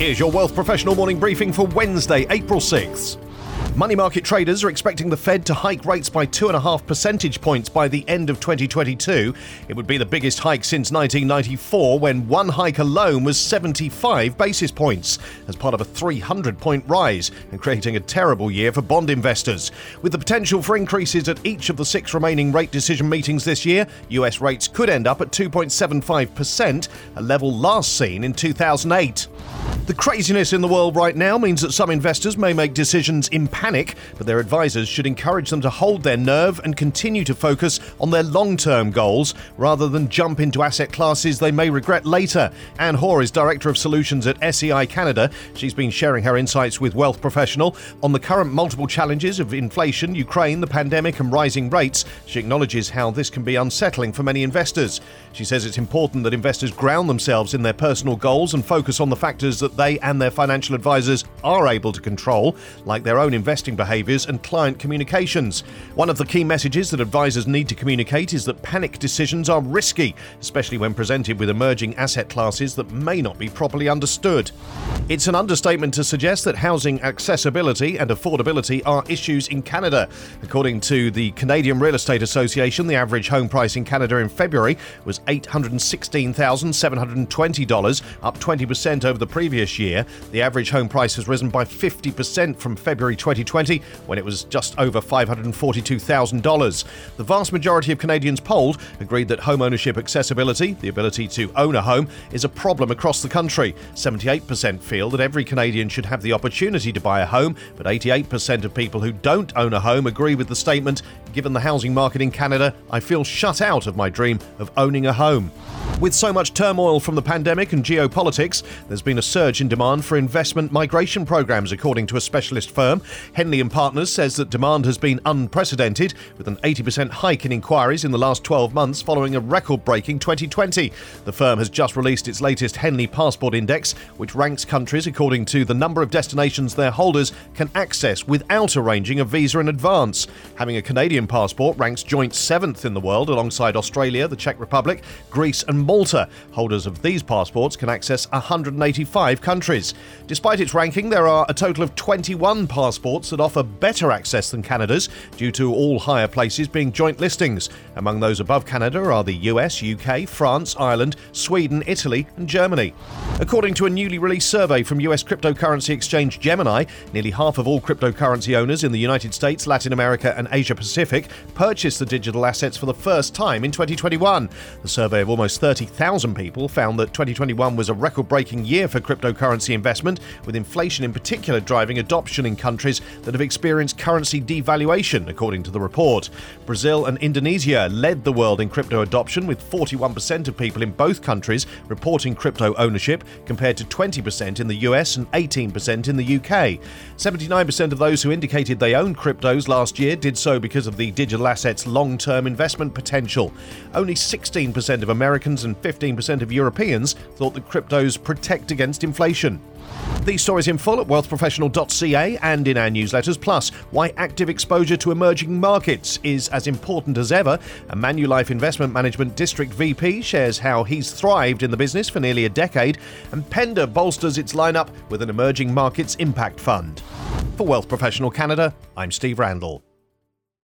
Here's your Wealth Professional morning briefing for Wednesday, April 6th. Money market traders are expecting the Fed to hike rates by 2.5 percentage points by the end of 2022. It would be the biggest hike since 1994, when one hike alone was 75 basis points, as part of a 300 point rise, and creating a terrible year for bond investors. With the potential for increases at each of the six remaining rate decision meetings this year, US rates could end up at 2.75%, a level last seen in 2008. The craziness in the world right now means that some investors may make decisions in panic, but their advisors should encourage them to hold their nerve and continue to focus on their long term goals rather than jump into asset classes they may regret later. Anne Hoare is Director of Solutions at SEI Canada. She's been sharing her insights with Wealth Professional on the current multiple challenges of inflation, Ukraine, the pandemic, and rising rates. She acknowledges how this can be unsettling for many investors. She says it's important that investors ground themselves in their personal goals and focus on the factors that they and their financial advisors are able to control, like their own investing behaviours and client communications. One of the key messages that advisors need to communicate is that panic decisions are risky, especially when presented with emerging asset classes that may not be properly understood. It's an understatement to suggest that housing accessibility and affordability are issues in Canada. According to the Canadian Real Estate Association, the average home price in Canada in February was $816,720, up 20% over the previous year. The average home price has risen by 50% from February 2020, when it was just over $542,000. The vast majority of Canadians polled agreed that home ownership accessibility, the ability to own a home, is a problem across the country. 78% feel that every Canadian should have the opportunity to buy a home, but 88% of people who don't own a home agree with the statement Given the housing market in Canada, I feel shut out of my dream of owning a home. With so much turmoil from the pandemic and geopolitics, there's been a surge in demand for investment migration programs, according to a specialist firm. Henley and Partners says that demand has been unprecedented, with an 80% hike in inquiries in the last 12 months following a record-breaking 2020. The firm has just released its latest Henley Passport Index, which ranks countries according to the number of destinations their holders can access without arranging a visa in advance. Having a Canadian passport ranks joint seventh in the world alongside Australia, the Czech Republic, Greece, and Malta. Holders of these passports can access 185 countries. Despite its ranking, there are a total of 21 passports that offer better access than Canada's, due to all higher places being joint listings. Among those above Canada are the US, UK, France, Ireland, Sweden, Italy, and Germany. According to a newly released survey from US cryptocurrency exchange Gemini, nearly half of all cryptocurrency owners in the United States, Latin America, and Asia Pacific purchased the digital assets for the first time in 2021. The survey of almost 30 30,000 people found that 2021 was a record breaking year for cryptocurrency investment, with inflation in particular driving adoption in countries that have experienced currency devaluation, according to the report. Brazil and Indonesia led the world in crypto adoption, with 41% of people in both countries reporting crypto ownership, compared to 20% in the US and 18% in the UK. 79% of those who indicated they owned cryptos last year did so because of the digital assets' long term investment potential. Only 16% of Americans and and 15% of Europeans thought that cryptos protect against inflation. These stories in full at wealthprofessional.ca and in our newsletters, plus why active exposure to emerging markets is as important as ever. A Manulife Investment Management District VP shares how he's thrived in the business for nearly a decade, and Pender bolsters its lineup with an emerging markets impact fund. For Wealth Professional Canada, I'm Steve Randall.